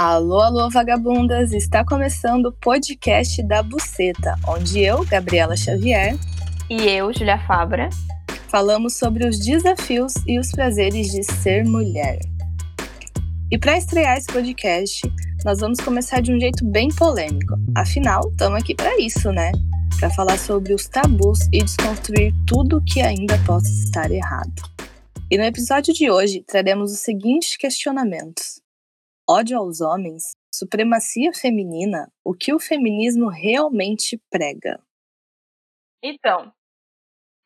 Alô, alô, vagabundas! Está começando o podcast da Buceta, onde eu, Gabriela Xavier, e eu, Julia Fabra, falamos sobre os desafios e os prazeres de ser mulher. E para estrear esse podcast, nós vamos começar de um jeito bem polêmico. Afinal, estamos aqui para isso, né? Para falar sobre os tabus e desconstruir tudo que ainda possa estar errado. E no episódio de hoje traremos os seguintes questionamentos: ódio aos homens, supremacia feminina, o que o feminismo realmente prega? Então,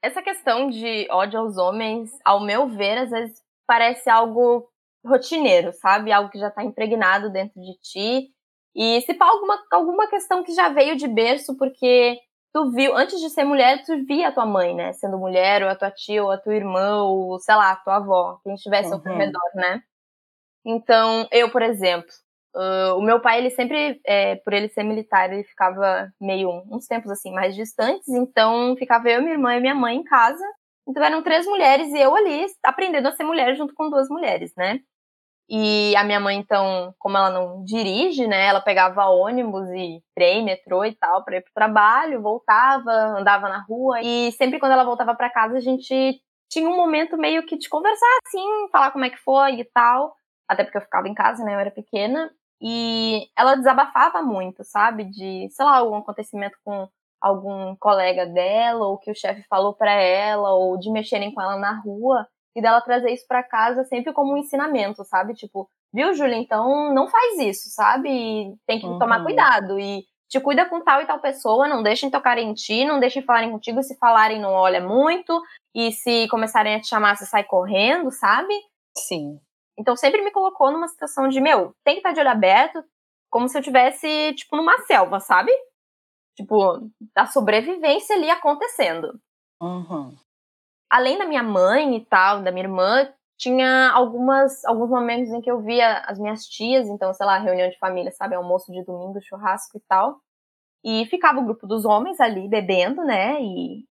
essa questão de ódio aos homens, ao meu ver, às vezes parece algo rotineiro, sabe? Algo que já está impregnado dentro de ti. E se pá, alguma, alguma questão que já veio de berço, porque tu viu, antes de ser mulher, tu via a tua mãe, né? Sendo mulher, ou a tua tia, ou a tua irmã, ou sei lá, a tua avó, quem estivesse uhum. ao teu redor, né? Então, eu, por exemplo, uh, o meu pai, ele sempre, é, por ele ser militar, ele ficava meio uns tempos assim mais distantes, então ficava eu, minha irmã e minha mãe em casa. Então eram três mulheres e eu ali aprendendo a ser mulher junto com duas mulheres, né? E a minha mãe, então, como ela não dirige, né, ela pegava ônibus e trem, metrô e tal para ir pro trabalho, voltava, andava na rua e sempre quando ela voltava para casa a gente tinha um momento meio que de conversar assim, falar como é que foi e tal até porque eu ficava em casa, né? Eu era pequena. E ela desabafava muito, sabe? De, sei lá, algum acontecimento com algum colega dela, ou que o chefe falou para ela, ou de mexerem com ela na rua, e dela trazer isso para casa sempre como um ensinamento, sabe? Tipo, viu, Júlia? Então não faz isso, sabe? tem que uhum. tomar cuidado. E te cuida com tal e tal pessoa, não deixem tocar em ti, não deixem falarem contigo, se falarem não olha muito, e se começarem a te chamar, você sai correndo, sabe? Sim. Então sempre me colocou numa situação de, meu, tem que estar de olho aberto, como se eu tivesse, tipo, numa selva, sabe? Tipo, a sobrevivência ali acontecendo. Uhum. Além da minha mãe e tal, da minha irmã, tinha algumas, alguns momentos em que eu via as minhas tias, então, sei lá, reunião de família, sabe? Almoço de domingo, churrasco e tal. E ficava o grupo dos homens ali bebendo, né? E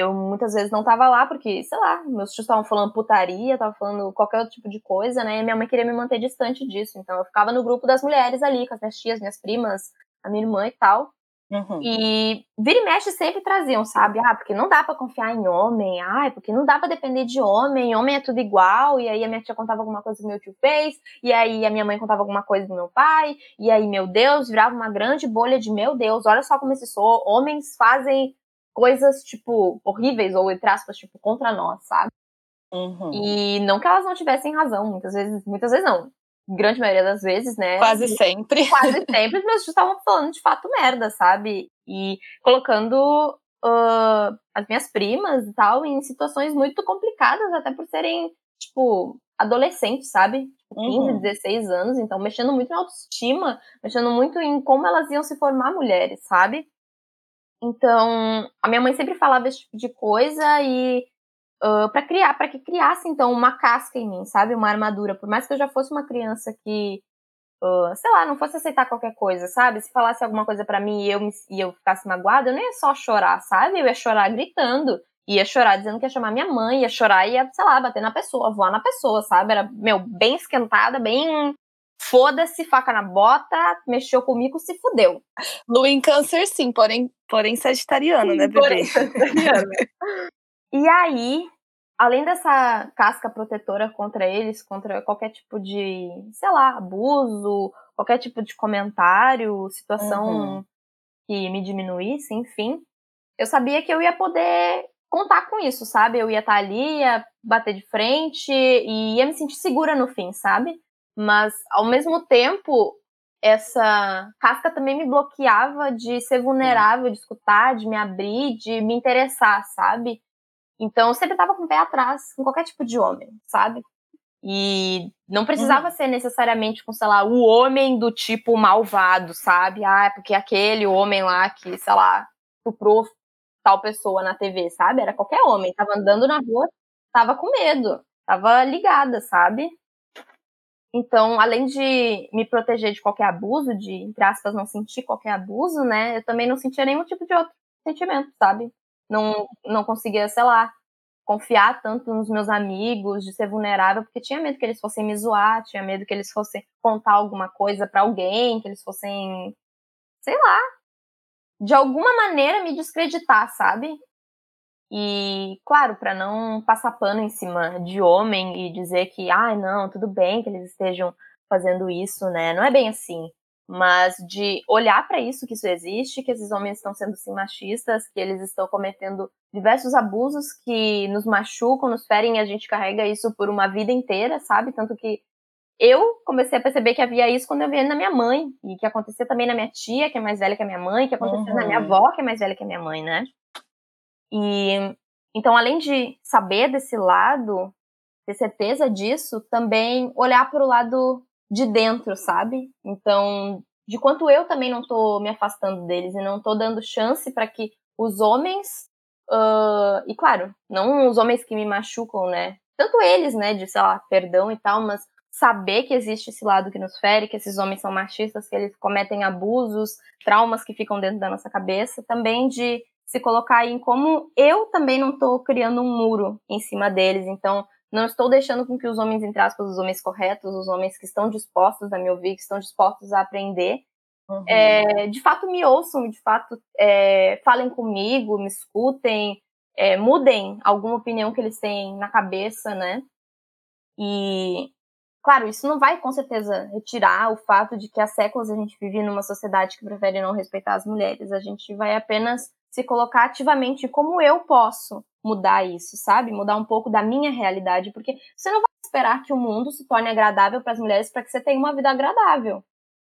eu muitas vezes não tava lá porque, sei lá, meus tios estavam falando putaria, estavam falando qualquer outro tipo de coisa, né? E minha mãe queria me manter distante disso. Então eu ficava no grupo das mulheres ali, com as minhas tias, minhas primas, a minha irmã e tal. Uhum. E vira e mexe sempre traziam, sabe? Ah, porque não dá para confiar em homem, ah, porque não dá para depender de homem, homem é tudo igual. E aí a minha tia contava alguma coisa que meu tio fez, e aí a minha mãe contava alguma coisa do meu pai, e aí, meu Deus, virava uma grande bolha de meu Deus, olha só como esses homens fazem coisas, tipo, horríveis, ou entre aspas, tipo, contra nós, sabe? Uhum. E não que elas não tivessem razão, muitas vezes, muitas vezes não. Grande maioria das vezes, né? Quase sempre. Quase sempre, os meus estavam falando de fato merda, sabe? E colocando uh, as minhas primas e tal em situações muito complicadas, até por serem, tipo, adolescentes, sabe? 15, uhum. 16 anos, então mexendo muito na autoestima, mexendo muito em como elas iam se formar mulheres, sabe? Então, a minha mãe sempre falava esse tipo de coisa e uh, para criar, para que criasse então uma casca em mim, sabe, uma armadura. Por mais que eu já fosse uma criança que, uh, sei lá, não fosse aceitar qualquer coisa, sabe? Se falasse alguma coisa para mim e eu me, e eu ficasse magoada, eu não ia só chorar, sabe? Eu ia chorar gritando, ia chorar dizendo que ia chamar minha mãe, ia chorar e ia, sei lá, bater na pessoa, voar na pessoa, sabe? Era meu bem esquentada, bem foda-se, faca na bota, mexeu comigo, se fudeu. Lua em câncer, sim, porém, porém sagitariano, né, bebê? Porém sagitariano. e aí, além dessa casca protetora contra eles, contra qualquer tipo de, sei lá, abuso, qualquer tipo de comentário, situação uhum. que me diminuísse, enfim, eu sabia que eu ia poder contar com isso, sabe? Eu ia estar ali, ia bater de frente e ia me sentir segura no fim, sabe? Mas, ao mesmo tempo, essa casca também me bloqueava de ser vulnerável, de escutar, de me abrir, de me interessar, sabe? Então, eu sempre estava com o pé atrás com qualquer tipo de homem, sabe? E não precisava uhum. ser necessariamente com, sei lá, o homem do tipo malvado, sabe? Ah, é porque aquele homem lá que, sei lá, estuprou tal pessoa na TV, sabe? Era qualquer homem. Tava andando na rua, tava com medo, tava ligada, sabe? Então, além de me proteger de qualquer abuso, de, entre aspas, não sentir qualquer abuso, né? Eu também não sentia nenhum tipo de outro sentimento, sabe? Não, não conseguia, sei lá, confiar tanto nos meus amigos, de ser vulnerável, porque tinha medo que eles fossem me zoar, tinha medo que eles fossem contar alguma coisa para alguém, que eles fossem, sei lá, de alguma maneira me descreditar, sabe? E, claro, para não passar pano em cima de homem e dizer que, ai, ah, não, tudo bem que eles estejam fazendo isso, né? Não é bem assim. Mas de olhar para isso, que isso existe, que esses homens estão sendo sim machistas, que eles estão cometendo diversos abusos que nos machucam, nos ferem, e a gente carrega isso por uma vida inteira, sabe? Tanto que eu comecei a perceber que havia isso quando eu vi na minha mãe, e que acontecia também na minha tia, que é mais velha que a minha mãe, que acontecia uhum. na minha uhum. avó, que é mais velha que a minha mãe, né? E então, além de saber desse lado, ter certeza disso, também olhar para o lado de dentro, sabe? Então, de quanto eu também não tô me afastando deles e não tô dando chance para que os homens, uh, e claro, não os homens que me machucam, né? Tanto eles, né, de, sei lá, perdão e tal, mas saber que existe esse lado que nos fere, que esses homens são machistas, que eles cometem abusos, traumas que ficam dentro da nossa cabeça, também de se colocar em como eu também não estou criando um muro em cima deles. Então, não estou deixando com que os homens, entre aspas, os homens corretos, os homens que estão dispostos a me ouvir, que estão dispostos a aprender, uhum. é, de fato me ouçam, de fato é, falem comigo, me escutem, é, mudem alguma opinião que eles têm na cabeça, né? E Claro, isso não vai com certeza retirar o fato de que há séculos a gente vive numa sociedade que prefere não respeitar as mulheres. A gente vai apenas se colocar ativamente como eu posso mudar isso, sabe? Mudar um pouco da minha realidade, porque você não vai esperar que o mundo se torne agradável para as mulheres para que você tenha uma vida agradável,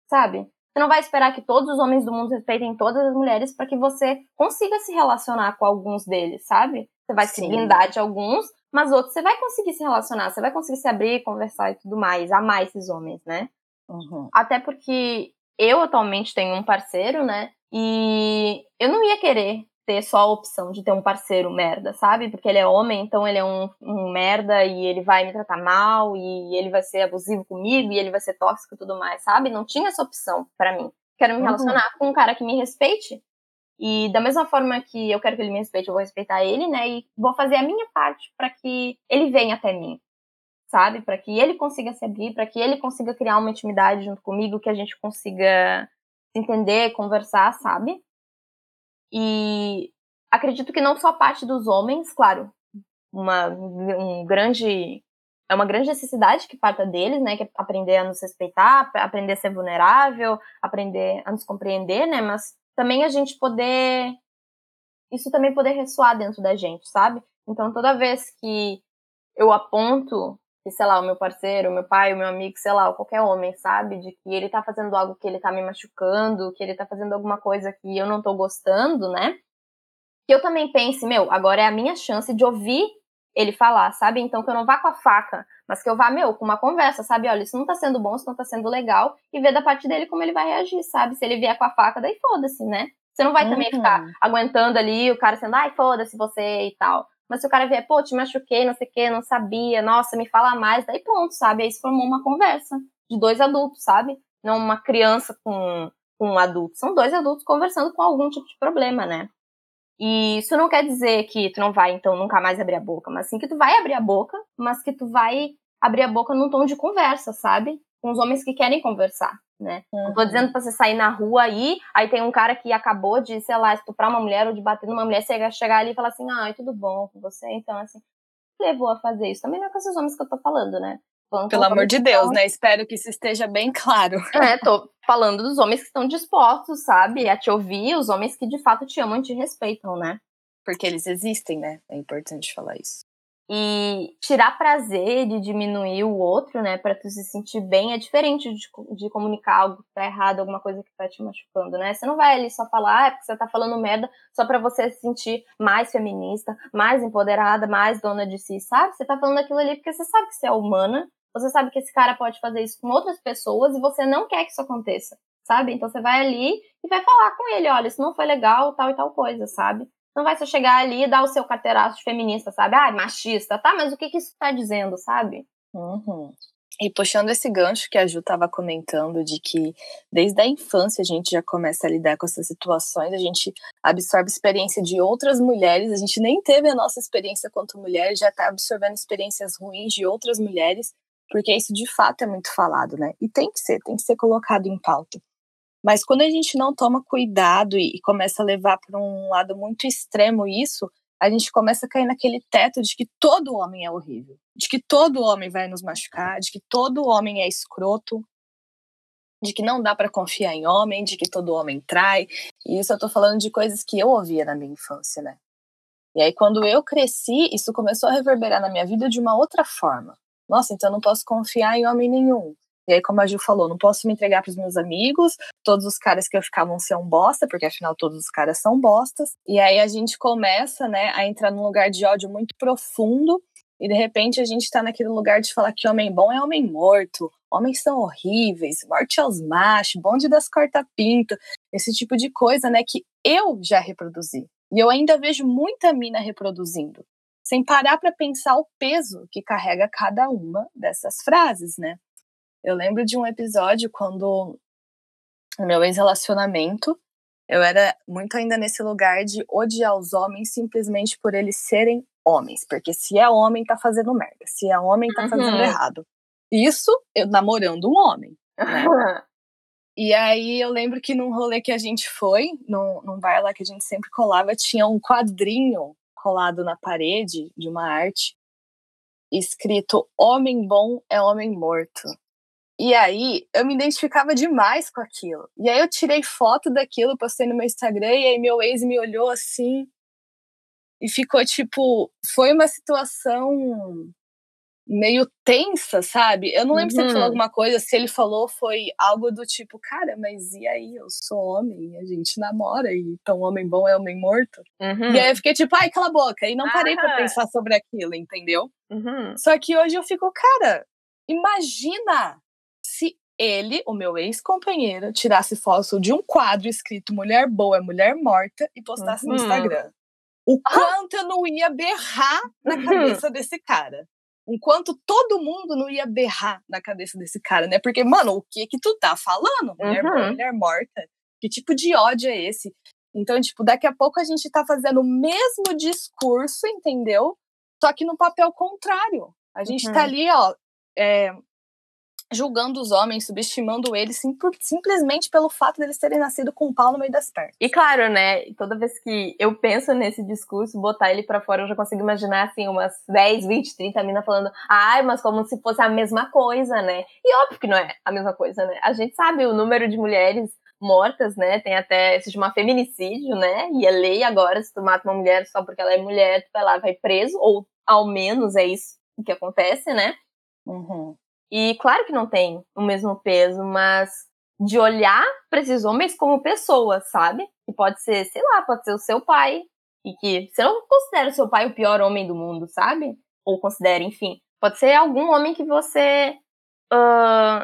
sabe? Você não vai esperar que todos os homens do mundo respeitem todas as mulheres para que você consiga se relacionar com alguns deles, sabe? Você vai Sim. se blindar de alguns, mas outros você vai conseguir se relacionar, você vai conseguir se abrir, conversar e tudo mais, amar esses homens, né? Uhum. Até porque eu atualmente tenho um parceiro, né? E eu não ia querer ter só a opção de ter um parceiro merda, sabe? Porque ele é homem, então ele é um, um merda e ele vai me tratar mal e ele vai ser abusivo comigo e ele vai ser tóxico e tudo mais, sabe? Não tinha essa opção para mim. Quero me uhum. relacionar com um cara que me respeite, e da mesma forma que eu quero que ele me respeite, eu vou respeitar ele, né? E vou fazer a minha parte para que ele venha até mim, sabe? Para que ele consiga se abrir, para que ele consiga criar uma intimidade junto comigo, que a gente consiga entender, conversar, sabe? E acredito que não só parte dos homens, claro, uma um grande é uma grande necessidade que parta deles, né, que é aprender a nos respeitar, aprender a ser vulnerável, aprender a nos compreender, né, mas também a gente poder. Isso também poder ressoar dentro da gente, sabe? Então, toda vez que eu aponto que, sei lá, o meu parceiro, o meu pai, o meu amigo, sei lá, qualquer homem, sabe? De que ele tá fazendo algo que ele tá me machucando, que ele tá fazendo alguma coisa que eu não tô gostando, né? Que eu também pense, meu, agora é a minha chance de ouvir ele falar, sabe? Então que eu não vá com a faca, mas que eu vá, meu, com uma conversa, sabe? Olha, isso não tá sendo bom, isso não tá sendo legal, e ver da parte dele como ele vai reagir, sabe? Se ele vier com a faca, daí foda-se, né? Você não vai uhum. também ficar aguentando ali o cara sendo, ai, foda-se você e tal. Mas se o cara vier, pô, te machuquei, não sei o que, não sabia, nossa, me fala mais, daí pronto, sabe? Aí se formou uma conversa de dois adultos, sabe? Não uma criança com, com um adulto. São dois adultos conversando com algum tipo de problema, né? E isso não quer dizer que tu não vai, então, nunca mais abrir a boca, mas sim que tu vai abrir a boca, mas que tu vai abrir a boca num tom de conversa, sabe? Com os homens que querem conversar, né? Uhum. Não tô dizendo pra você sair na rua aí, aí tem um cara que acabou de, sei lá, estuprar uma mulher ou de bater numa mulher, você chegar ali e falar assim, ai, tudo bom com você? Então, assim, levou a fazer isso? Também não é com esses homens que eu tô falando, né? Falando Pelo amor de Deus, né? Espero que isso esteja bem claro. É, tô falando dos homens que estão dispostos, sabe, a te ouvir, os homens que de fato te amam e te respeitam, né? Porque eles existem, né? É importante falar isso. E tirar prazer de diminuir o outro, né, para tu se sentir bem, é diferente de, de comunicar algo que tá errado, alguma coisa que tá te machucando, né? Você não vai ali só falar, ah, é porque você tá falando merda só para você se sentir mais feminista, mais empoderada, mais dona de si, sabe? Você tá falando aquilo ali porque você sabe que você é humana você sabe que esse cara pode fazer isso com outras pessoas e você não quer que isso aconteça, sabe? Então você vai ali e vai falar com ele, olha, isso não foi legal, tal e tal coisa, sabe? Não vai só chegar ali e dar o seu carteiraço de feminista, sabe? Ah, machista, tá? Mas o que que isso tá dizendo, sabe? Uhum. E puxando esse gancho que a Ju estava comentando, de que desde a infância a gente já começa a lidar com essas situações, a gente absorve experiência de outras mulheres, a gente nem teve a nossa experiência quanto mulher, já está absorvendo experiências ruins de outras mulheres, porque isso de fato é muito falado, né? E tem que ser, tem que ser colocado em pauta. Mas quando a gente não toma cuidado e, começa a levar para um lado muito extremo isso, a gente começa a cair naquele teto de que todo homem é horrível, de que todo homem vai nos machucar, de que todo homem é escroto, de que não dá para confiar em homem, de que todo homem trai. E isso eu tô falando de coisas que eu ouvia na minha infância, né? E aí quando eu cresci, isso começou a reverberar na minha vida de uma outra forma. Nossa, então eu não posso confiar em homem nenhum. E aí, como a Ju falou, não posso me entregar para os meus amigos, todos os caras que eu ficava vão ser um bosta, porque afinal todos os caras são bostas. E aí a gente começa, né, a entrar num lugar de ódio muito profundo, e de repente a gente está naquele lugar de falar que homem bom é homem morto, homens são horríveis, morte aos machos, bonde das corta-pinto, esse tipo de coisa, né, que eu já reproduzi. E eu ainda vejo muita mina reproduzindo, sem parar para pensar o peso que carrega cada uma dessas frases, né? Eu lembro de um episódio quando no meu ex-relacionamento, eu era muito ainda nesse lugar de odiar os homens simplesmente por eles serem homens. Porque se é homem, tá fazendo merda. Se é homem, tá fazendo uhum. errado. Isso eu namorando um homem. Né? e aí eu lembro que num rolê que a gente foi, num, num bar lá que a gente sempre colava, tinha um quadrinho colado na parede de uma arte escrito Homem bom é homem morto. E aí eu me identificava demais com aquilo. E aí eu tirei foto daquilo, postei no meu Instagram, e aí meu ex me olhou assim e ficou tipo, foi uma situação meio tensa, sabe? Eu não lembro uhum. se ele falou uhum. alguma coisa, se ele falou foi algo do tipo, cara, mas e aí? Eu sou homem, a gente namora, e então homem bom é homem morto. Uhum. E aí eu fiquei tipo, ai, cala a boca, e não parei ah. para pensar sobre aquilo, entendeu? Uhum. Só que hoje eu fico, cara, imagina ele, o meu ex-companheiro, tirasse foto de um quadro escrito Mulher Boa é Mulher Morta e postasse uhum. no Instagram. O ah! quanto eu não ia berrar na uhum. cabeça desse cara. Enquanto todo mundo não ia berrar na cabeça desse cara, né? Porque, mano, o que que tu tá falando? Mulher uhum. boa, mulher morta. Que tipo de ódio é esse? Então, tipo, daqui a pouco a gente tá fazendo o mesmo discurso, entendeu? Só que no papel contrário. A gente tá uhum. tá ali, ó, é, julgando os homens, subestimando eles sim, simplesmente pelo fato deles terem nascido com um pau no meio das pernas. E claro, né, toda vez que eu penso nesse discurso, botar ele para fora, eu já consigo imaginar assim umas 10, 20, 30 minas falando: "Ai, mas como se fosse a mesma coisa, né?". E óbvio que não é a mesma coisa, né? A gente sabe o número de mulheres mortas, né? Tem até se chama feminicídio, né? E é lei agora se tu mata uma mulher só porque ela é mulher, tu vai lá vai preso ou ao menos é isso que acontece, né? Uhum. E claro que não tem o mesmo peso, mas de olhar para esses homens como pessoas, sabe? Que pode ser, sei lá, pode ser o seu pai, e que você não considera o seu pai o pior homem do mundo, sabe? Ou considera, enfim. Pode ser algum homem que você. Uh,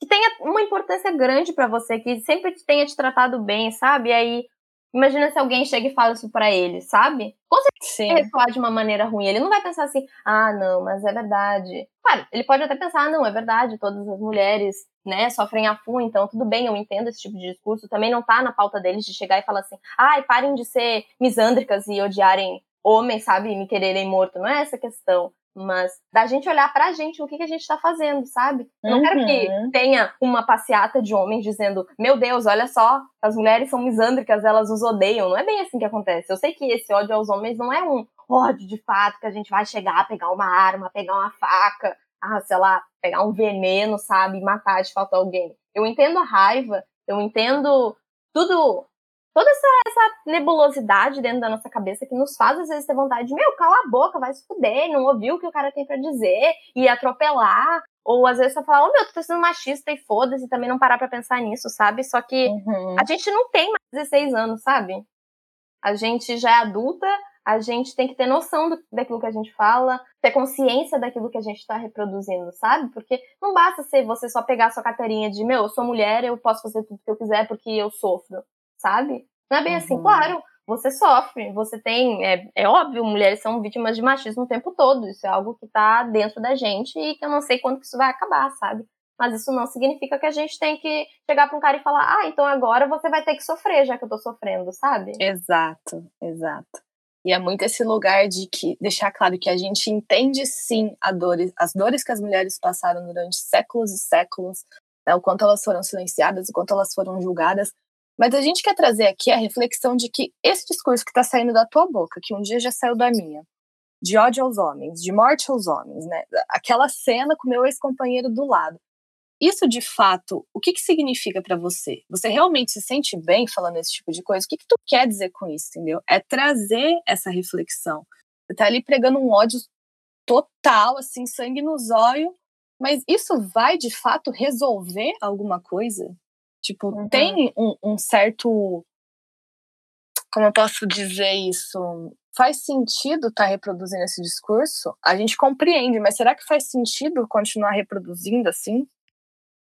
que tenha uma importância grande para você, que sempre tenha te tratado bem, sabe? E aí Imagina se alguém chega e fala isso pra ele, sabe? Com certeza vai ressoar de uma maneira ruim. Ele não vai pensar assim, ah, não, mas é verdade. Claro, ele pode até pensar, ah, não, é verdade, todas as mulheres, né, sofrem a FU, então tudo bem, eu entendo esse tipo de discurso. Também não tá na pauta deles de chegar e falar assim, ai, parem de ser misândricas e odiarem homens, sabe, e me quererem morto. Não é essa a questão mas da gente olhar pra gente o que, que a gente tá fazendo, sabe? Eu não uhum. quero que uhum. tenha uma passeata de homens dizendo, meu Deus, olha só, as mulheres são misândricas, elas os odeiam. Não é bem assim que acontece. Eu sei que esse ódio aos homens não é um ódio de fato que a gente vai chegar, pegar uma arma, pegar uma faca, ah, sei lá, pegar um veneno, sabe, e matar de fato alguém. Eu entendo a raiva, eu entendo tudo toda essa, essa, nebulosidade dentro da nossa cabeça que nos faz às vezes ter vontade de, meu, cala a boca, vai se fuder, não ouviu o que o cara tem para dizer e atropelar. Ou às vezes só falar, oh meu, tu tá sendo machista e foda-se, também não parar pra pensar nisso, sabe? Só que uhum. a gente não tem mais 16 anos, sabe? A gente já é adulta, a gente tem que ter noção do, daquilo que a gente fala, ter consciência daquilo que a gente está reproduzindo, sabe? Porque não basta ser você só pegar a sua carteirinha de, meu, eu sou mulher, eu posso fazer tudo que eu quiser porque eu sofro sabe? Não é bem assim, uhum. assim, claro, você sofre, você tem, é, é óbvio, mulheres são vítimas de machismo o tempo todo, isso é algo que tá dentro da gente e que eu não sei quando que isso vai acabar, sabe? Mas isso não significa que a gente tem que chegar para um cara e falar, ah, então agora você vai ter que sofrer, já que eu tô sofrendo, sabe? Exato, exato. E é muito esse lugar de que deixar claro que a gente entende sim dores, as dores que as mulheres passaram durante séculos e séculos, né, o quanto elas foram silenciadas, o quanto elas foram julgadas. Mas a gente quer trazer aqui a reflexão de que esse discurso que está saindo da tua boca, que um dia já saiu da minha, de ódio aos homens, de morte aos homens, né? Aquela cena com meu ex-companheiro do lado. Isso de fato, o que, que significa para você? Você realmente se sente bem falando esse tipo de coisa? O que, que tu quer dizer com isso, entendeu? É trazer essa reflexão. Você tá ali pregando um ódio total, assim, sangue nos olhos, mas isso vai de fato resolver alguma coisa? Tipo, uhum. tem um, um certo. Como eu posso dizer isso? faz sentido estar tá reproduzindo esse discurso? A gente compreende, mas será que faz sentido continuar reproduzindo assim?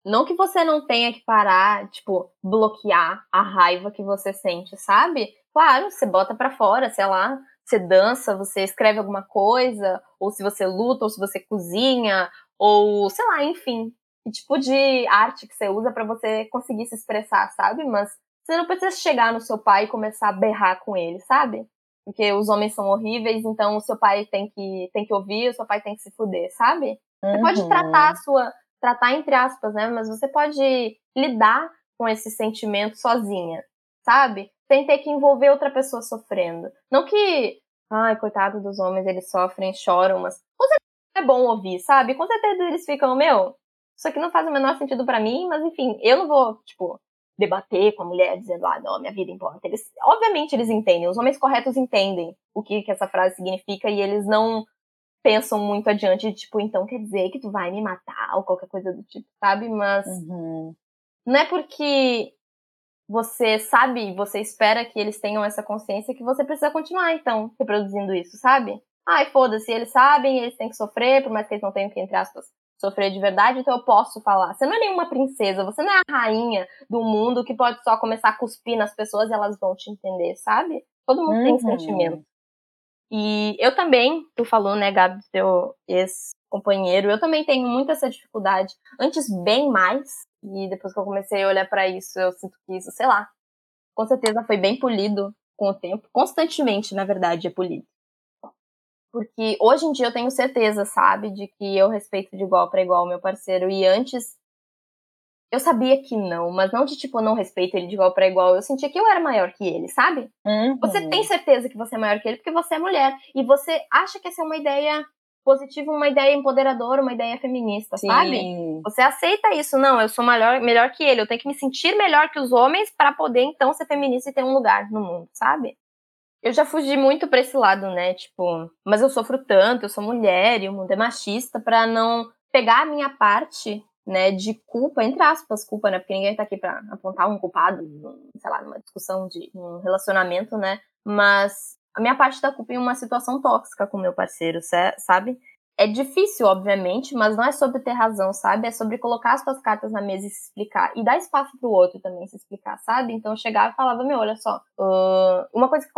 Não que você não tenha que parar, tipo, bloquear a raiva que você sente, sabe? Claro, você bota para fora, sei lá, você dança, você escreve alguma coisa, ou se você luta, ou se você cozinha, ou sei lá, enfim, que tipo de arte que você usa para você conseguir se expressar, sabe? Mas você não precisa chegar no seu pai e começar a berrar com ele, sabe? Porque os homens são horríveis, então o seu pai tem que, tem que ouvir, o seu pai tem que se fuder, sabe? Você uhum. pode tratar a sua tratar entre aspas, né? Mas você pode lidar com esse sentimento sozinha, sabe? Sem ter que envolver outra pessoa sofrendo. Não que, ai, coitado dos homens, eles sofrem, choram, mas com certeza é bom ouvir, sabe? Com certeza eles ficam, meu, isso aqui não faz o menor sentido para mim, mas enfim, eu não vou, tipo, debater com a mulher dizendo, ah, não, minha vida importa. Eles, obviamente eles entendem, os homens corretos entendem o que, que essa frase significa e eles não pensam muito adiante, tipo, então quer dizer que tu vai me matar ou qualquer coisa do tipo, sabe? Mas uhum. não é porque você sabe, você espera que eles tenham essa consciência que você precisa continuar, então, reproduzindo isso, sabe? Ai, foda-se, eles sabem, eles têm que sofrer, por mais que eles não tenham que, entre aspas, sofrer de verdade, então eu posso falar. Você não é nenhuma princesa, você não é a rainha do mundo que pode só começar a cuspir nas pessoas e elas vão te entender, sabe? Todo mundo uhum. tem sentimento. E eu também, tu falou, né, Gabi, teu ex-companheiro, eu também tenho muito essa dificuldade. Antes, bem mais. E depois que eu comecei a olhar para isso, eu sinto que isso, sei lá, com certeza foi bem polido com o tempo. Constantemente, na verdade, é polido. Porque hoje em dia eu tenho certeza, sabe, de que eu respeito de igual para igual o meu parceiro. E antes eu sabia que não, mas não de tipo, eu não respeito ele de igual para igual. Eu sentia que eu era maior que ele, sabe? Uhum. Você tem certeza que você é maior que ele porque você é mulher. E você acha que essa é uma ideia positiva, uma ideia empoderadora, uma ideia feminista, Sim. sabe? Você aceita isso, não, eu sou melhor, melhor que ele, eu tenho que me sentir melhor que os homens para poder então ser feminista e ter um lugar no mundo, sabe? Eu já fugi muito pra esse lado, né? Tipo, mas eu sofro tanto, eu sou mulher e o mundo é machista, para não pegar a minha parte né, de culpa, entre aspas, culpa, né, porque ninguém tá aqui para apontar um culpado, sei lá, numa discussão de um relacionamento, né, mas a minha parte da culpa em uma situação tóxica com meu parceiro, sabe? É difícil, obviamente, mas não é sobre ter razão, sabe? É sobre colocar as suas cartas na mesa e se explicar. E dar espaço pro outro também se explicar, sabe? Então eu chegava e falava, meu, olha só, uh, uma coisa que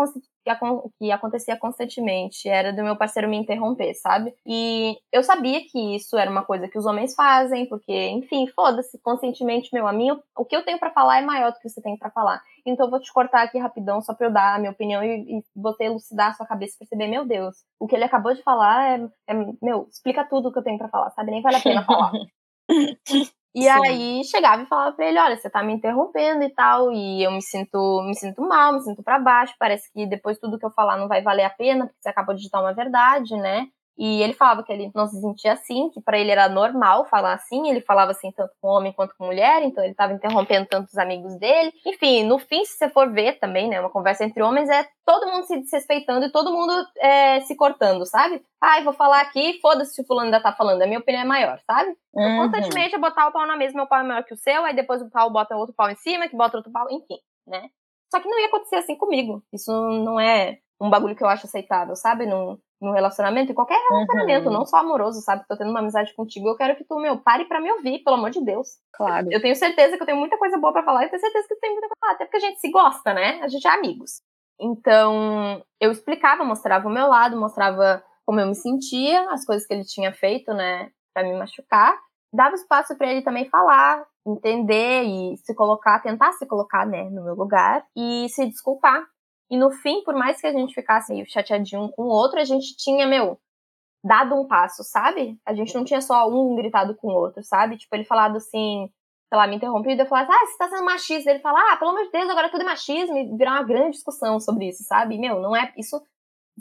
que acontecia constantemente era do meu parceiro me interromper, sabe? E eu sabia que isso era uma coisa que os homens fazem, porque, enfim, foda-se, conscientemente, meu, a minha, o que eu tenho para falar é maior do que você tem para falar. Então eu vou te cortar aqui rapidão só pra eu dar a minha opinião e, e você elucidar a sua cabeça e perceber, meu Deus, o que ele acabou de falar é, é meu, explica tudo o que eu tenho para falar, sabe? Nem vale a pena falar. E Sim. aí chegava e falava pra ele, olha, você tá me interrompendo e tal, e eu me sinto, me sinto mal, me sinto para baixo, parece que depois tudo que eu falar não vai valer a pena, porque você acabou de digitar uma verdade, né? E ele falava que ele não se sentia assim, que para ele era normal falar assim, ele falava assim tanto com homem quanto com mulher, então ele estava interrompendo tantos amigos dele. Enfim, no fim, se você for ver também, né, uma conversa entre homens é todo mundo se desrespeitando e todo mundo é, se cortando, sabe? Ai, vou falar aqui, foda-se se o fulano ainda tá falando, a minha opinião é maior, sabe? Então, uhum. constantemente é botar o pau na mesa, meu pau é maior que o seu, aí depois o pau bota outro pau em cima, que bota outro pau, enfim, né? Só que não ia acontecer assim comigo. Isso não é um bagulho que eu acho aceitável, sabe? Não, no relacionamento, em qualquer relacionamento, uhum. não só amoroso, sabe? Tô tendo uma amizade contigo, eu quero que tu, meu, pare para me ouvir, pelo amor de Deus. Claro. Eu tenho certeza que eu tenho muita coisa boa para falar, e tenho certeza que tu tem muita coisa pra falar, até porque a gente se gosta, né? A gente é amigos. Então, eu explicava, mostrava o meu lado, mostrava como eu me sentia, as coisas que ele tinha feito, né, para me machucar. Dava espaço para ele também falar, entender e se colocar, tentar se colocar, né, no meu lugar e se desculpar. E no fim, por mais que a gente ficasse meio chateadinho um com o outro, a gente tinha, meu, dado um passo, sabe? A gente não tinha só um gritado com o outro, sabe? Tipo, ele falado assim, sei lá, me interrompido, eu falasse, ah, você tá sendo machista. Ele fala, ah, pelo amor de Deus, agora tudo é machismo, e virar uma grande discussão sobre isso, sabe? Meu, não é, isso,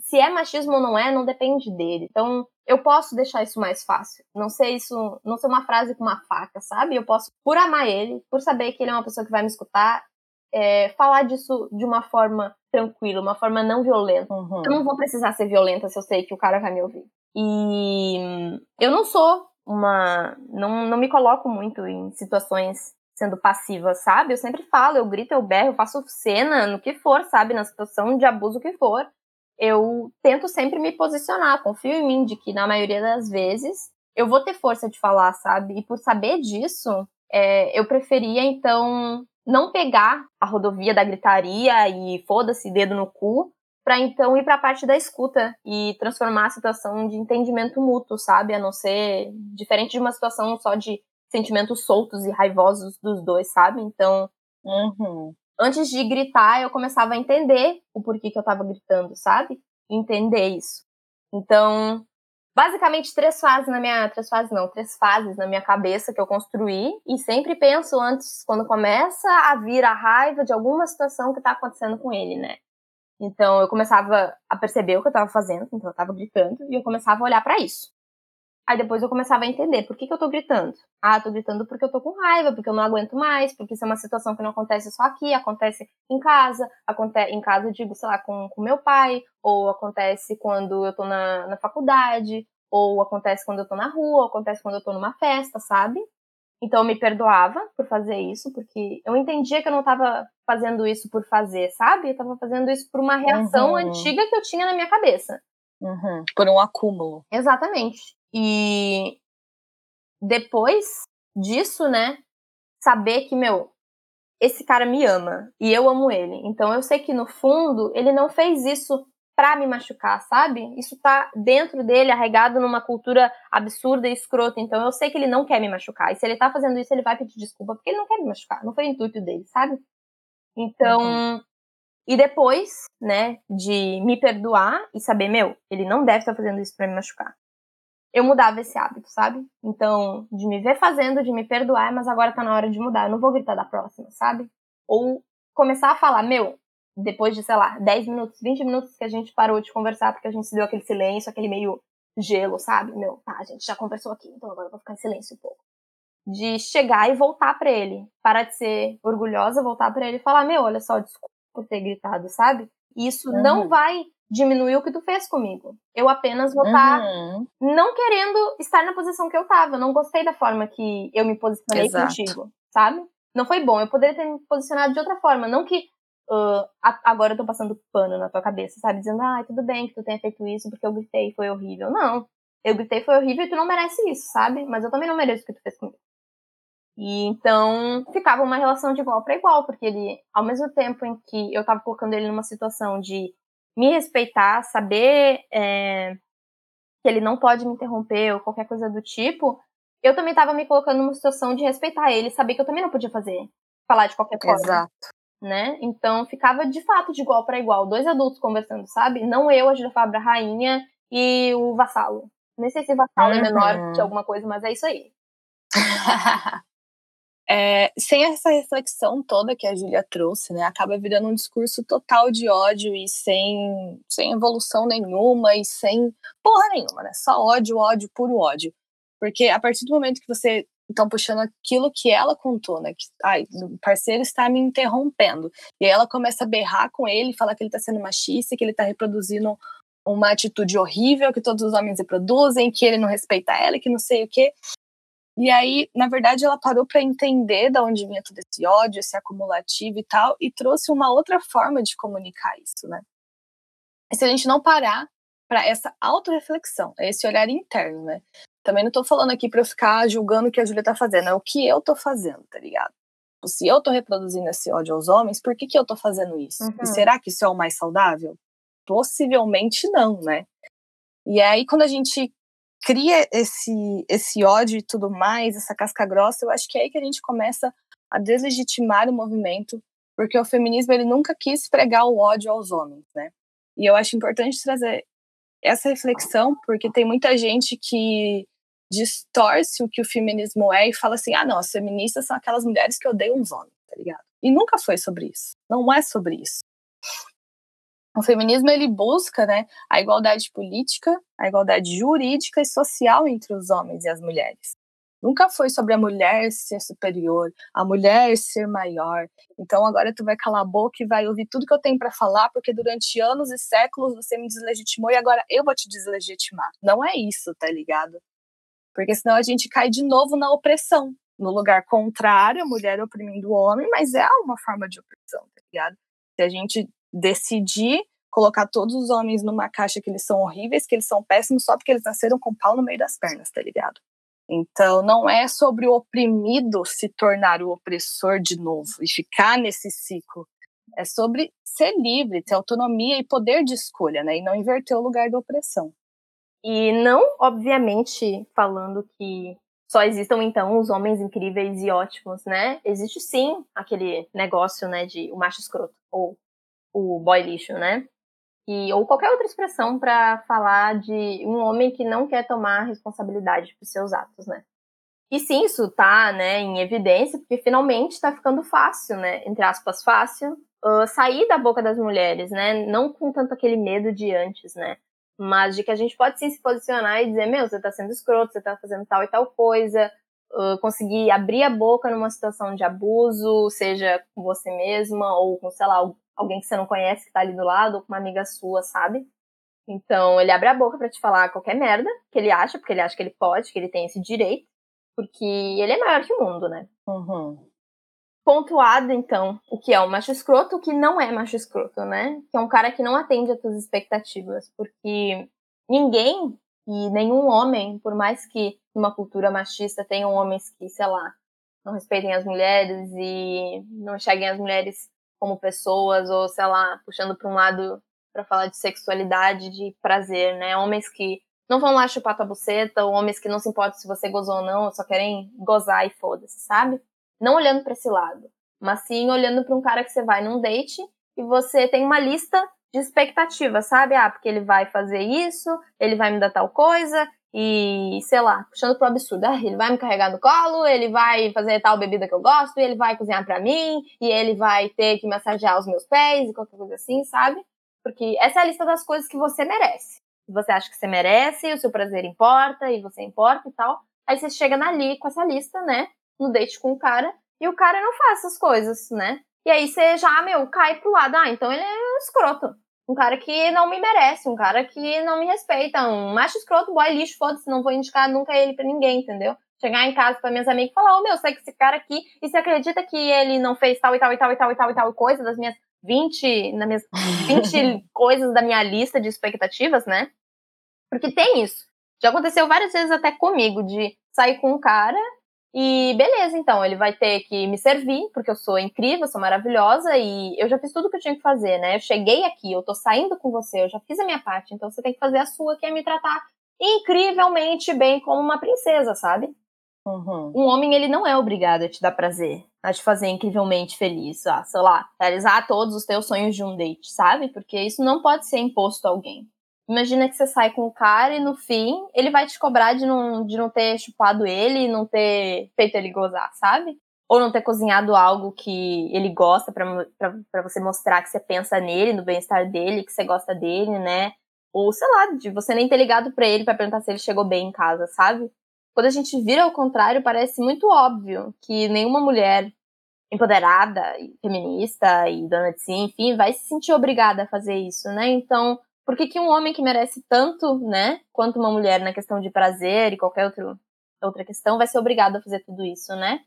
se é machismo ou não é, não depende dele. Então, eu posso deixar isso mais fácil. Não ser isso, não ser uma frase com uma faca, sabe? Eu posso, por amar ele, por saber que ele é uma pessoa que vai me escutar, é, falar disso de uma forma tranquila, uma forma não violenta. Uhum. Eu não vou precisar ser violenta se eu sei que o cara vai me ouvir. E eu não sou uma. Não, não me coloco muito em situações sendo passiva, sabe? Eu sempre falo, eu grito, eu berro, eu faço cena no que for, sabe? Na situação de abuso que for. Eu tento sempre me posicionar, confio em mim de que na maioria das vezes eu vou ter força de falar, sabe? E por saber disso, é, eu preferia então não pegar a rodovia da gritaria e foda-se dedo no cu, para então ir para a parte da escuta e transformar a situação de entendimento mútuo, sabe? A não ser diferente de uma situação só de sentimentos soltos e raivosos dos dois, sabe? Então, uhum. antes de gritar, eu começava a entender o porquê que eu tava gritando, sabe? Entender isso. Então, basicamente três fases na minha, três fases não, três fases na minha cabeça que eu construí e sempre penso antes quando começa a vir a raiva de alguma situação que tá acontecendo com ele, né? Então eu começava a perceber o que eu estava fazendo, então eu estava gritando, e eu começava a olhar para isso. Aí depois eu começava a entender por que, que eu tô gritando. Ah, tô gritando porque eu tô com raiva, porque eu não aguento mais, porque isso é uma situação que não acontece só aqui, acontece em casa, acontece em casa, eu digo, sei lá, com, com meu pai, ou acontece quando eu tô na, na faculdade, ou acontece quando eu tô na rua, ou acontece quando eu tô numa festa, sabe? Então eu me perdoava por fazer isso, porque eu entendia que eu não estava fazendo isso por fazer, sabe? Eu estava fazendo isso por uma reação uhum. antiga que eu tinha na minha cabeça. Uhum. Por um acúmulo. Exatamente. E depois disso, né, saber que, meu, esse cara me ama e eu amo ele. Então eu sei que no fundo ele não fez isso para me machucar, sabe? Isso tá dentro dele, arraigado numa cultura absurda e escrota. Então eu sei que ele não quer me machucar. E se ele tá fazendo isso, ele vai pedir desculpa, porque ele não quer me machucar. Não foi o intuito dele, sabe? Então. Uhum. E depois, né, de me perdoar e saber, meu, ele não deve estar tá fazendo isso para me machucar. Eu mudava esse hábito, sabe? Então, de me ver fazendo, de me perdoar, mas agora tá na hora de mudar. Eu não vou gritar da próxima, sabe? Ou começar a falar, meu, depois de, sei lá, 10 minutos, 20 minutos que a gente parou de conversar, porque a gente se deu aquele silêncio, aquele meio gelo, sabe? Meu, tá, a gente já conversou aqui, então agora eu vou ficar em silêncio um pouco. De chegar e voltar para ele. Parar de ser orgulhosa, voltar para ele e falar: Meu, olha só, desculpa por ter gritado, sabe? Isso uhum. não vai diminuir o que tu fez comigo. Eu apenas vou estar tá uhum. não querendo estar na posição que eu tava. Eu não gostei da forma que eu me posicionei Exato. contigo, sabe? Não foi bom. Eu poderia ter me posicionado de outra forma. Não que uh, agora eu tô passando pano na tua cabeça, sabe? Dizendo, ah, tudo bem que tu tenha feito isso porque eu gritei, foi horrível. Não, eu gritei, foi horrível e tu não merece isso, sabe? Mas eu também não mereço o que tu fez comigo. E então ficava uma relação de igual para igual, porque ele, ao mesmo tempo em que eu tava colocando ele numa situação de me respeitar, saber é, que ele não pode me interromper ou qualquer coisa do tipo, eu também tava me colocando numa situação de respeitar ele, saber que eu também não podia fazer, falar de qualquer forma. Exato né? Então ficava de fato de igual para igual, dois adultos conversando, sabe? Não eu, a Julia Fabra, rainha, e o vassalo. Nem sei se vassalo uhum. é menor que alguma coisa, mas é isso aí. é, sem essa reflexão toda que a Julia trouxe, né, acaba virando um discurso total de ódio e sem, sem evolução nenhuma e sem porra nenhuma, né? Só ódio, ódio, puro ódio. Porque a partir do momento que você então, puxando aquilo que ela contou, né? Que, ai, o parceiro está me interrompendo. E aí ela começa a berrar com ele, falar que ele está sendo machista, que ele está reproduzindo uma atitude horrível que todos os homens reproduzem, que ele não respeita ela, que não sei o quê. E aí, na verdade, ela parou para entender de onde vinha todo esse ódio, esse acumulativo e tal, e trouxe uma outra forma de comunicar isso, né? E se a gente não parar para essa autorreflexão, esse olhar interno, né? Também não tô falando aqui pra eu ficar julgando o que a Júlia tá fazendo, é o que eu tô fazendo, tá ligado? se eu tô reproduzindo esse ódio aos homens, por que, que eu tô fazendo isso? Uhum. E será que isso é o mais saudável? Possivelmente não, né? E aí, quando a gente cria esse, esse ódio e tudo mais, essa casca grossa, eu acho que é aí que a gente começa a deslegitimar o movimento, porque o feminismo ele nunca quis pregar o ódio aos homens, né? E eu acho importante trazer essa reflexão, porque tem muita gente que distorce o que o feminismo é e fala assim: ah, não, as feministas são aquelas mulheres que odeiam os homens, tá ligado? E nunca foi sobre isso. Não é sobre isso. O feminismo ele busca, né, a igualdade política, a igualdade jurídica e social entre os homens e as mulheres. Nunca foi sobre a mulher ser superior, a mulher ser maior. Então agora tu vai calar a boca e vai ouvir tudo que eu tenho para falar, porque durante anos e séculos você me deslegitimou e agora eu vou te deslegitimar. Não é isso, tá ligado? Porque senão a gente cai de novo na opressão, no lugar contrário, a mulher oprimindo o homem, mas é uma forma de opressão, tá ligado? Se a gente decidir colocar todos os homens numa caixa que eles são horríveis, que eles são péssimos só porque eles nasceram com pau no meio das pernas, tá ligado? Então, não é sobre o oprimido se tornar o opressor de novo e ficar nesse ciclo. É sobre ser livre, ter autonomia e poder de escolha, né? E não inverter o lugar da opressão. E não, obviamente, falando que só existam então os homens incríveis e ótimos, né? Existe sim aquele negócio, né, de o macho escroto ou o boy lixo, né? E, ou qualquer outra expressão para falar de um homem que não quer tomar responsabilidade por seus atos, né? E sim, isso tá, né, em evidência, porque finalmente está ficando fácil, né, entre aspas, fácil, uh, sair da boca das mulheres, né, não com tanto aquele medo de antes, né, mas de que a gente pode sim se posicionar e dizer, meu, você tá sendo escroto, você tá fazendo tal e tal coisa, uh, conseguir abrir a boca numa situação de abuso, seja com você mesma ou com, sei lá, alguém que você não conhece que tá ali do lado, ou com uma amiga sua, sabe? Então, ele abre a boca para te falar qualquer merda que ele acha, porque ele acha que ele pode, que ele tem esse direito, porque ele é maior que o mundo, né? Uhum pontuado, então, o que é o macho escroto, o que não é macho escroto, né? Que é um cara que não atende às tuas expectativas, porque ninguém e nenhum homem, por mais que numa cultura machista tenham homens que, sei lá, não respeitem as mulheres e não enxerguem as mulheres como pessoas, ou sei lá, puxando para um lado para falar de sexualidade, de prazer, né? Homens que não vão lá chupar tua buceta, ou homens que não se importam se você gozou ou não, só querem gozar e foda-se, sabe? não olhando para esse lado, mas sim olhando para um cara que você vai num date e você tem uma lista de expectativas, sabe? Ah, porque ele vai fazer isso, ele vai me dar tal coisa, e sei lá, puxando pro absurdo. Ah, ele vai me carregar no colo, ele vai fazer tal bebida que eu gosto, ele vai cozinhar para mim, e ele vai ter que massagear os meus pés e qualquer coisa assim, sabe? Porque essa é a lista das coisas que você merece. Você acha que você merece, o seu prazer importa, e você importa e tal. Aí você chega ali com essa lista, né? no date com o cara e o cara não faz essas coisas, né? E aí você já, meu, cai pro lado. Ah, então ele é escroto. Um cara que não me merece, um cara que não me respeita, um macho escroto, boy lixo, foda-se, não vou indicar nunca ele pra ninguém, entendeu? Chegar em casa pra minhas amigas e falar, ô oh, meu, sei que esse cara aqui, e você acredita que ele não fez tal e tal e tal e tal e tal e tal coisa das minhas 20, nas minhas 20 coisas da minha lista de expectativas, né? Porque tem isso. Já aconteceu várias vezes até comigo, de sair com um cara e beleza, então, ele vai ter que me servir, porque eu sou incrível, sou maravilhosa e eu já fiz tudo que eu tinha que fazer, né? Eu cheguei aqui, eu tô saindo com você, eu já fiz a minha parte, então você tem que fazer a sua, que é me tratar incrivelmente bem como uma princesa, sabe? Uhum. Um homem, ele não é obrigado a te dar prazer, a te fazer incrivelmente feliz, ah, sei lá, realizar todos os teus sonhos de um date, sabe? Porque isso não pode ser imposto a alguém. Imagina que você sai com o cara e no fim ele vai te cobrar de não, de não ter chupado ele, não ter feito ele gozar, sabe? Ou não ter cozinhado algo que ele gosta para você mostrar que você pensa nele, no bem-estar dele, que você gosta dele, né? Ou sei lá, de você nem ter ligado para ele para perguntar se ele chegou bem em casa, sabe? Quando a gente vira ao contrário, parece muito óbvio que nenhuma mulher empoderada, feminista e dona de si, enfim, vai se sentir obrigada a fazer isso, né? Então, por que, que um homem que merece tanto, né, quanto uma mulher na questão de prazer e qualquer outro, outra questão vai ser obrigado a fazer tudo isso, né?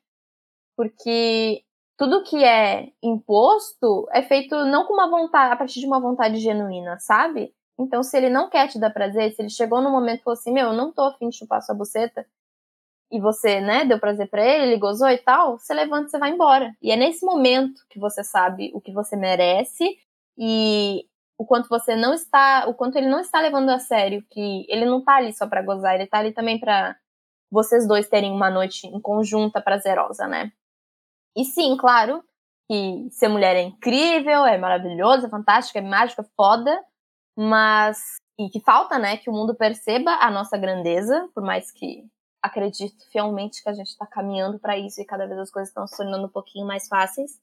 Porque tudo que é imposto é feito não com uma vontade, a partir de uma vontade genuína, sabe? Então, se ele não quer te dar prazer, se ele chegou no momento e falou assim, meu, eu não tô afim de chupar sua buceta, e você, né, deu prazer para ele, ele gozou e tal, você levanta e você vai embora. E é nesse momento que você sabe o que você merece e o quanto você não está, o quanto ele não está levando a sério, que ele não tá ali só para gozar, ele tá ali também para vocês dois terem uma noite em conjunta prazerosa, né? E sim, claro, que ser mulher é incrível, é maravilhoso, é fantástico, é mágico, é foda, mas e que falta, né, que o mundo perceba a nossa grandeza, por mais que acredito fielmente que a gente está caminhando para isso e cada vez as coisas estão se tornando um pouquinho mais fáceis.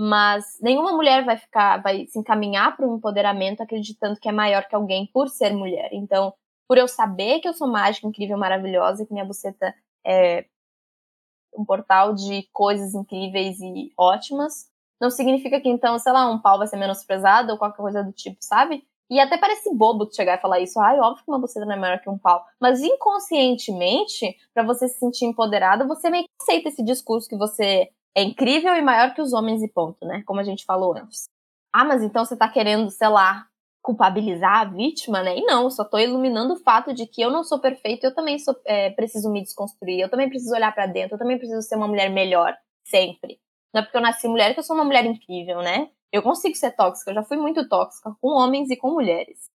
Mas nenhuma mulher vai ficar, vai se encaminhar para um empoderamento acreditando que é maior que alguém por ser mulher. Então, por eu saber que eu sou mágica, incrível, maravilhosa, que minha buceta é um portal de coisas incríveis e ótimas, não significa que então, sei lá, um pau vai ser menosprezado ou qualquer coisa do tipo, sabe? E até parece bobo tu chegar e falar isso. Ai, óbvio que uma buceta não é maior que um pau. Mas inconscientemente, para você se sentir empoderada, você meio que aceita esse discurso que você é incrível e maior que os homens e ponto, né? Como a gente falou antes. Ah, mas então você tá querendo, sei lá, culpabilizar a vítima, né? E não, eu só tô iluminando o fato de que eu não sou perfeito, eu também sou, é, preciso me desconstruir, eu também preciso olhar para dentro, eu também preciso ser uma mulher melhor, sempre. Não é porque eu nasci mulher que eu sou uma mulher incrível, né? Eu consigo ser tóxica, eu já fui muito tóxica com homens e com mulheres.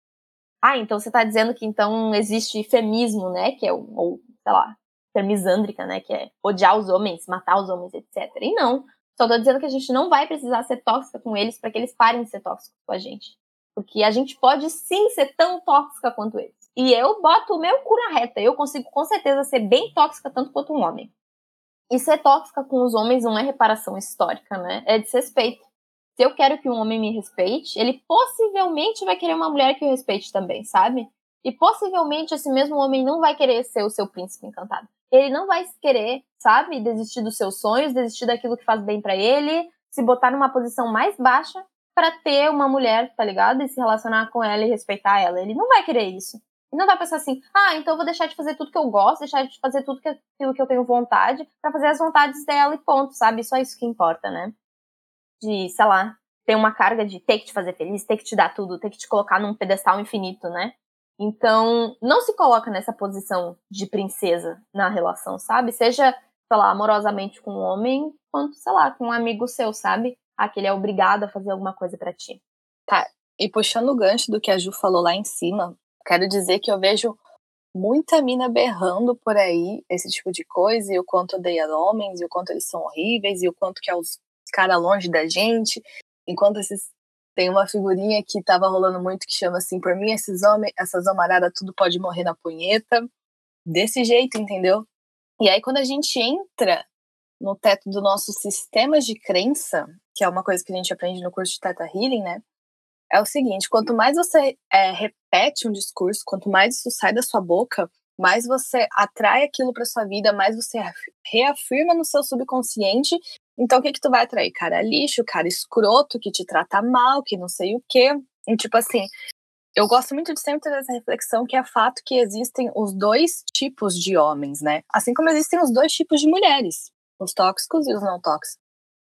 Ah, então você está dizendo que então existe femismo, né? Que é o, ou, sei lá, ser misândrica, né? Que é odiar os homens, matar os homens, etc. E não. Só tô dizendo que a gente não vai precisar ser tóxica com eles para que eles parem de ser tóxicos com a gente. Porque a gente pode sim ser tão tóxica quanto eles. E eu boto o meu cu na reta. Eu consigo com certeza ser bem tóxica tanto quanto um homem. E ser tóxica com os homens não é reparação histórica, né? É desrespeito se eu quero que um homem me respeite, ele possivelmente vai querer uma mulher que o respeite também, sabe? E possivelmente esse mesmo homem não vai querer ser o seu príncipe encantado. Ele não vai querer, sabe, desistir dos seus sonhos, desistir daquilo que faz bem para ele, se botar numa posição mais baixa para ter uma mulher, tá ligado? E se relacionar com ela e respeitar ela. Ele não vai querer isso. Ele não vai pensar assim, ah, então eu vou deixar de fazer tudo que eu gosto, deixar de fazer tudo que, aquilo que eu tenho vontade, para fazer as vontades dela e ponto, sabe? Só isso que importa, né? de, sei lá, ter uma carga de ter que te fazer feliz, ter que te dar tudo, ter que te colocar num pedestal infinito, né? Então, não se coloca nessa posição de princesa na relação, sabe? Seja, sei lá, amorosamente com um homem, quanto, sei lá, com um amigo seu, sabe? Aquele é obrigado a fazer alguma coisa para ti. Tá, e puxando o gancho do que a Ju falou lá em cima, quero dizer que eu vejo muita mina berrando por aí esse tipo de coisa, e o quanto odeia homens, e o quanto eles são horríveis, e o quanto que é os cara longe da gente, enquanto esses tem uma figurinha que tava rolando muito que chama assim, por mim esses homens, essas homaradas tudo pode morrer na punheta, desse jeito, entendeu? E aí quando a gente entra no teto do nosso sistema de crença, que é uma coisa que a gente aprende no curso de Teta Healing, né? É o seguinte, quanto mais você é, repete um discurso, quanto mais isso sai da sua boca, mais você atrai aquilo para sua vida, mais você reafirma no seu subconsciente então, o que que tu vai atrair? Cara lixo, cara escroto, que te trata mal, que não sei o quê. E, tipo assim, eu gosto muito de sempre ter essa reflexão que é fato que existem os dois tipos de homens, né? Assim como existem os dois tipos de mulheres, os tóxicos e os não tóxicos.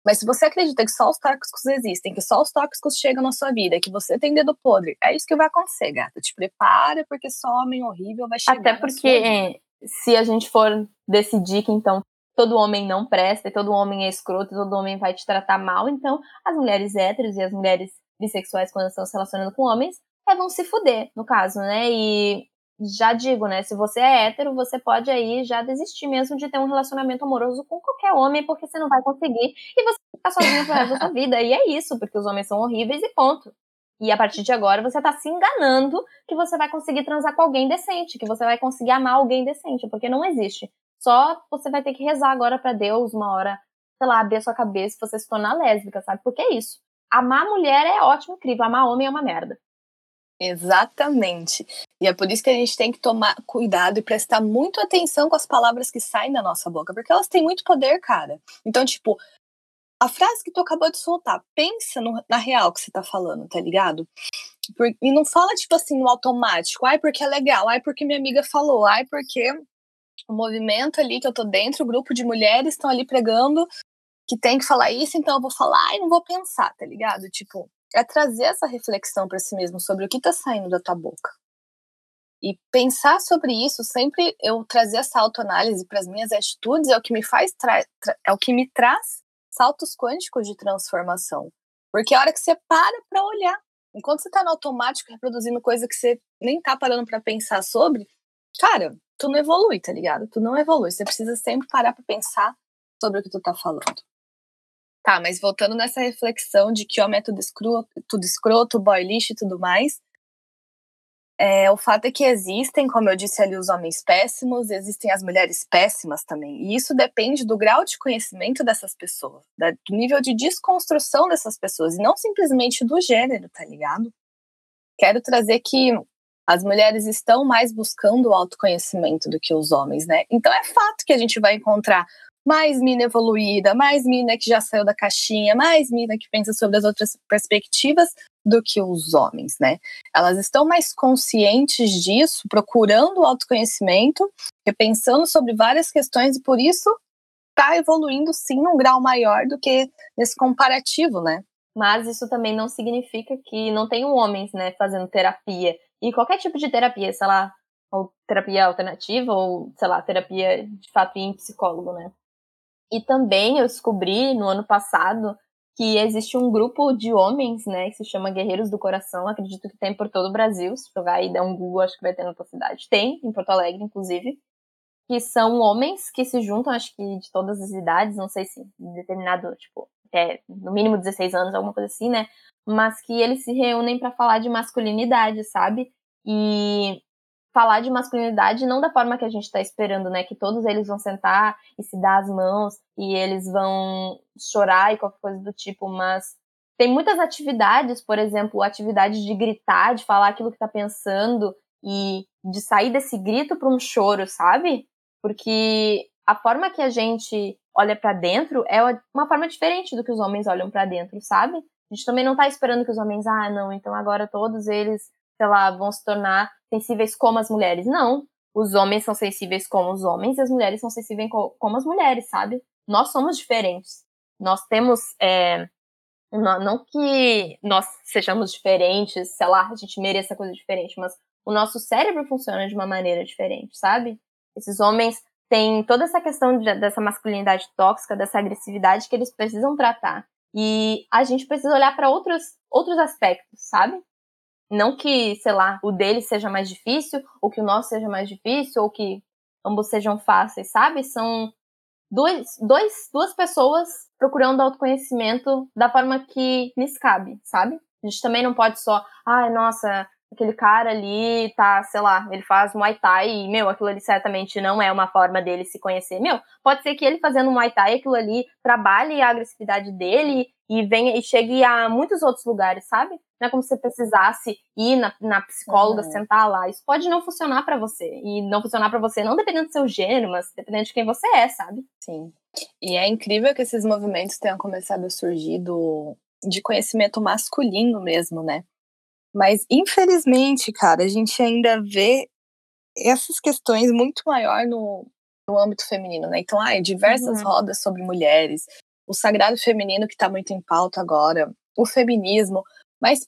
Mas se você acredita que só os tóxicos existem, que só os tóxicos chegam na sua vida, que você tem dedo podre, é isso que vai acontecer, gata. Te prepara, porque só homem horrível vai chegar. Até porque se a gente for decidir que então todo homem não presta, e todo homem é escroto, e todo homem vai te tratar mal. Então, as mulheres héteros e as mulheres bissexuais, quando estão se relacionando com homens, é, vão se fuder, no caso, né? E já digo, né? Se você é hétero, você pode aí já desistir mesmo de ter um relacionamento amoroso com qualquer homem, porque você não vai conseguir e você ficar sozinho pro resto da sua vida. E é isso, porque os homens são horríveis e ponto. E a partir de agora você tá se enganando que você vai conseguir transar com alguém decente, que você vai conseguir amar alguém decente, porque não existe. Só você vai ter que rezar agora para Deus uma hora, sei lá, abrir a sua cabeça e você se tornar lésbica, sabe? Porque é isso. Amar mulher é ótimo, incrível. Amar homem é uma merda. Exatamente. E é por isso que a gente tem que tomar cuidado e prestar muito atenção com as palavras que saem da nossa boca, porque elas têm muito poder, cara. Então, tipo, a frase que tu acabou de soltar, pensa no, na real que você tá falando, tá ligado? Por, e não fala, tipo assim, no automático, ai, porque é legal, ai, porque minha amiga falou, ai, porque o movimento ali que eu tô dentro, o grupo de mulheres estão ali pregando que tem que falar isso, então eu vou falar e não vou pensar, tá ligado? Tipo, é trazer essa reflexão para si mesmo sobre o que tá saindo da tua boca. E pensar sobre isso, sempre eu trazer essa autoanálise para as minhas atitudes é o que me faz é o que me traz saltos quânticos de transformação. Porque a hora que você para para olhar, enquanto você está no automático reproduzindo coisa que você nem tá parando para pensar sobre, cara, tu não evolui, tá ligado? Tu não evolui. Você precisa sempre parar para pensar sobre o que tu tá falando. Tá, mas voltando nessa reflexão de que homem é tudo escroto, tudo escroto boy lixo e tudo mais, é, o fato é que existem, como eu disse ali, os homens péssimos, existem as mulheres péssimas também. E isso depende do grau de conhecimento dessas pessoas, do nível de desconstrução dessas pessoas, e não simplesmente do gênero, tá ligado? Quero trazer que as mulheres estão mais buscando o autoconhecimento do que os homens, né? Então é fato que a gente vai encontrar mais mina evoluída, mais mina que já saiu da caixinha, mais mina que pensa sobre as outras perspectivas do que os homens, né? Elas estão mais conscientes disso, procurando o autoconhecimento, repensando sobre várias questões e por isso está evoluindo sim num grau maior do que nesse comparativo, né? Mas isso também não significa que não tenham homens, né, fazendo terapia. E qualquer tipo de terapia, sei lá, ou terapia alternativa, ou, sei lá, terapia de fato em psicólogo, né? E também eu descobri no ano passado que existe um grupo de homens, né, que se chama Guerreiros do Coração, acredito que tem por todo o Brasil, se jogar e der um Google, acho que vai ter na tua cidade. Tem, em Porto Alegre, inclusive, que são homens que se juntam, acho que de todas as idades, não sei se determinado, tipo, é, no mínimo 16 anos, alguma coisa assim, né, mas que eles se reúnem para falar de masculinidade, sabe? E falar de masculinidade não da forma que a gente está esperando, né? Que todos eles vão sentar e se dar as mãos e eles vão chorar e qualquer coisa do tipo, mas tem muitas atividades, por exemplo, atividade de gritar, de falar aquilo que está pensando e de sair desse grito para um choro, sabe? Porque a forma que a gente olha para dentro é uma forma diferente do que os homens olham para dentro, sabe? A gente também não está esperando que os homens, ah, não, então agora todos eles sei lá, vão se tornar sensíveis como as mulheres. Não. Os homens são sensíveis como os homens e as mulheres são sensíveis como as mulheres, sabe? Nós somos diferentes. Nós temos. É, não, que nós sejamos diferentes, sei lá, a gente mereça coisa diferente, mas o nosso cérebro funciona de uma maneira diferente, sabe? Esses homens têm toda essa questão de, dessa masculinidade tóxica, dessa agressividade que eles precisam tratar. E a gente precisa olhar para outros, outros aspectos, sabe? Não que, sei lá, o dele seja mais difícil, ou que o nosso seja mais difícil, ou que ambos sejam fáceis, sabe? São dois, dois, duas pessoas procurando autoconhecimento da forma que lhes cabe, sabe? A gente também não pode só, ai, nossa, aquele cara ali tá, sei lá, ele faz Muay Thai e, meu, aquilo ali certamente não é uma forma dele se conhecer. Meu, pode ser que ele fazendo Muay Thai, aquilo ali trabalhe a agressividade dele e venha e chegue a muitos outros lugares, sabe? Não é como se você precisasse ir na, na psicóloga, uhum. sentar lá. Isso pode não funcionar para você. E não funcionar para você não dependendo do seu gênero, mas dependendo de quem você é, sabe? Sim. E é incrível que esses movimentos tenham começado a surgir do, de conhecimento masculino mesmo, né? Mas, infelizmente, cara, a gente ainda vê essas questões muito maior no, no âmbito feminino, né? Então, ai, diversas uhum. rodas sobre mulheres, o sagrado feminino que está muito em pauta agora, o feminismo, mas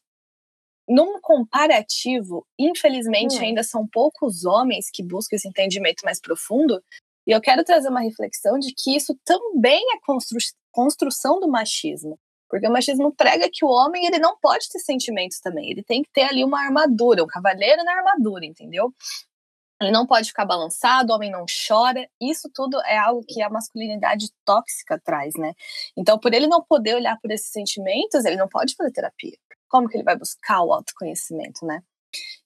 num comparativo, infelizmente, uhum. ainda são poucos homens que buscam esse entendimento mais profundo. E eu quero trazer uma reflexão de que isso também é constru construção do machismo. Porque o machismo prega que o homem ele não pode ter sentimentos também. Ele tem que ter ali uma armadura, um cavaleiro na armadura, entendeu? Ele não pode ficar balançado, o homem não chora. Isso tudo é algo que a masculinidade tóxica traz, né? Então, por ele não poder olhar por esses sentimentos, ele não pode fazer terapia. Como que ele vai buscar o autoconhecimento, né?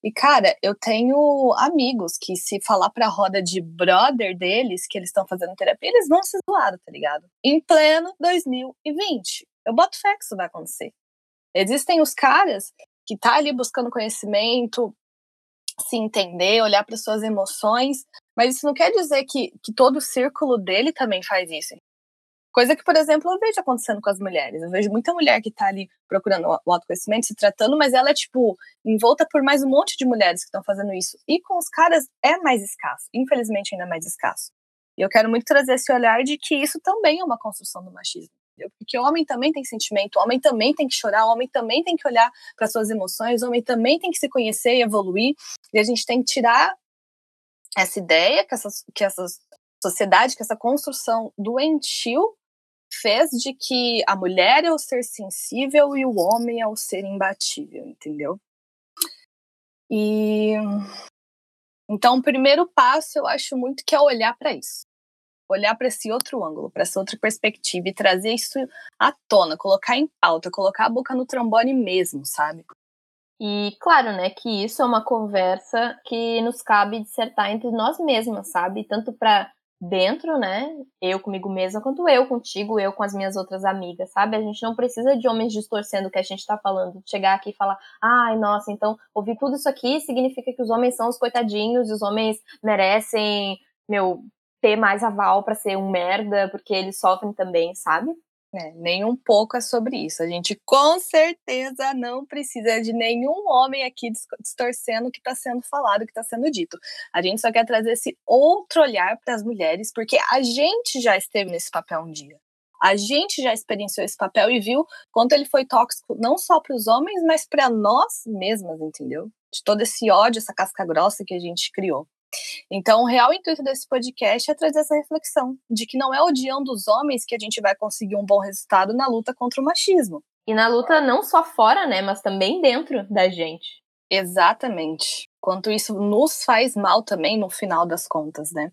E, cara, eu tenho amigos que, se falar pra roda de brother deles que eles estão fazendo terapia, eles vão se zoar, tá ligado? Em pleno 2020. Eu boto fé que isso vai acontecer. Existem os caras que tá ali buscando conhecimento, se entender, olhar para suas emoções, mas isso não quer dizer que, que todo o círculo dele também faz isso. Coisa que, por exemplo, eu vejo acontecendo com as mulheres. Eu vejo muita mulher que tá ali procurando o autoconhecimento, se tratando, mas ela é, tipo, envolta por mais um monte de mulheres que estão fazendo isso. E com os caras é mais escasso. Infelizmente, ainda é mais escasso. E eu quero muito trazer esse olhar de que isso também é uma construção do machismo. Porque o homem também tem sentimento, o homem também tem que chorar, o homem também tem que olhar para suas emoções, o homem também tem que se conhecer e evoluir. E a gente tem que tirar essa ideia que essa, que essa sociedade, que essa construção doentio fez de que a mulher é o ser sensível e o homem é o ser imbatível, entendeu? E então o primeiro passo eu acho muito que é olhar para isso. Olhar para esse outro ângulo, para essa outra perspectiva e trazer isso à tona, colocar em pauta, colocar a boca no trombone mesmo, sabe? E claro, né, que isso é uma conversa que nos cabe dissertar entre nós mesmas, sabe? Tanto para dentro, né? Eu comigo mesma, quanto eu contigo, eu com as minhas outras amigas, sabe? A gente não precisa de homens distorcendo o que a gente tá falando, chegar aqui e falar, ai, nossa, então ouvir tudo isso aqui significa que os homens são os coitadinhos, os homens merecem, meu, ter mais aval para ser um merda, porque eles sofrem também, sabe? É, nem um pouco é sobre isso. A gente com certeza não precisa de nenhum homem aqui distorcendo o que está sendo falado, o que está sendo dito. A gente só quer trazer esse outro olhar para as mulheres, porque a gente já esteve nesse papel um dia. A gente já experienciou esse papel e viu quanto ele foi tóxico, não só para os homens, mas para nós mesmas, entendeu? De todo esse ódio, essa casca grossa que a gente criou. Então, o real intuito desse podcast é trazer essa reflexão de que não é odiando os homens que a gente vai conseguir um bom resultado na luta contra o machismo. E na luta não só fora, né, mas também dentro da gente. Exatamente. Quanto isso nos faz mal também no final das contas, né?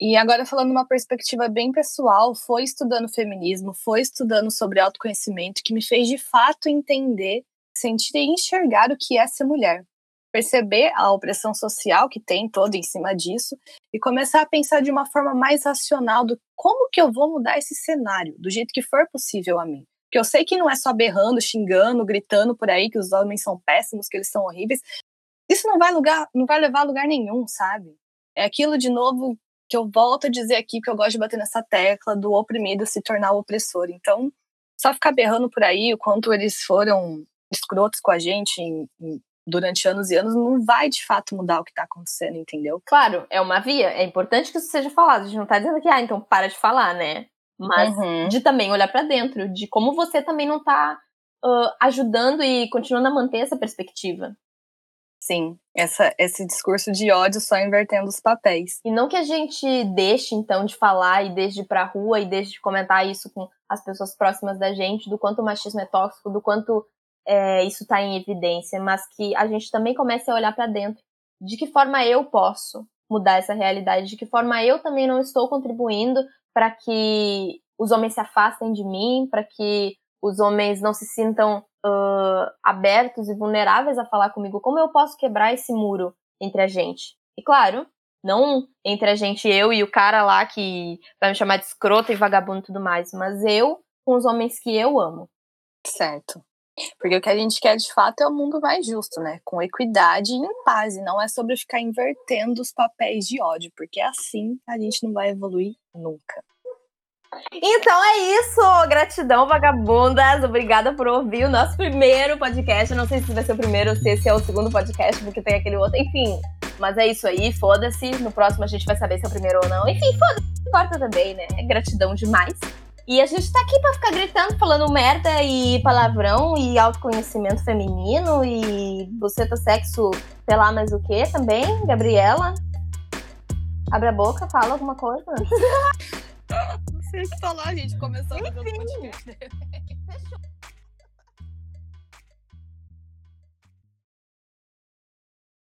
E agora falando uma perspectiva bem pessoal, foi estudando feminismo, foi estudando sobre autoconhecimento que me fez de fato entender, sentir e enxergar o que é ser mulher perceber a opressão social que tem toda em cima disso e começar a pensar de uma forma mais racional do como que eu vou mudar esse cenário, do jeito que for possível a mim. Porque eu sei que não é só berrando, xingando, gritando por aí que os homens são péssimos, que eles são horríveis. Isso não vai lugar, não vai levar a lugar nenhum, sabe? É aquilo de novo que eu volto a dizer aqui que eu gosto de bater nessa tecla do oprimido se tornar o opressor. Então, só ficar berrando por aí o quanto eles foram escrotos com a gente em, em durante anos e anos não vai de fato mudar o que está acontecendo, entendeu? Claro, é uma via. É importante que isso seja falado. A gente não está dizendo que, ah, então para de falar, né? Mas uhum. de também olhar para dentro, de como você também não está uh, ajudando e continuando a manter essa perspectiva. Sim, essa, esse discurso de ódio só invertendo os papéis. E não que a gente deixe, então, de falar e deixe de ir pra rua e deixe de comentar isso com as pessoas próximas da gente, do quanto o machismo é tóxico, do quanto é, isso está em evidência, mas que a gente também comece a olhar para dentro. De que forma eu posso mudar essa realidade? De que forma eu também não estou contribuindo para que os homens se afastem de mim, para que os homens não se sintam uh, abertos e vulneráveis a falar comigo? Como eu posso quebrar esse muro entre a gente? E claro, não entre a gente, eu e o cara lá que vai me chamar de escrota e vagabundo e tudo mais, mas eu com os homens que eu amo. Certo. Porque o que a gente quer de fato é um mundo mais justo, né? Com equidade e em paz. E não é sobre ficar invertendo os papéis de ódio, porque assim a gente não vai evoluir nunca. Então é isso, gratidão vagabundas, obrigada por ouvir o nosso primeiro podcast. Eu não sei se vai ser o primeiro ou se esse é o segundo podcast, porque tem aquele outro, enfim. Mas é isso aí, foda-se. No próximo a gente vai saber se é o primeiro ou não. Enfim, foda-se, importa também, né? Gratidão demais. E a gente tá aqui pra ficar gritando, falando merda e palavrão e autoconhecimento feminino e buceta sexo, sei lá mais o que também, Gabriela. Abre a boca, fala alguma coisa. Não sei o que falar, gente. Começou a fazer um podcast.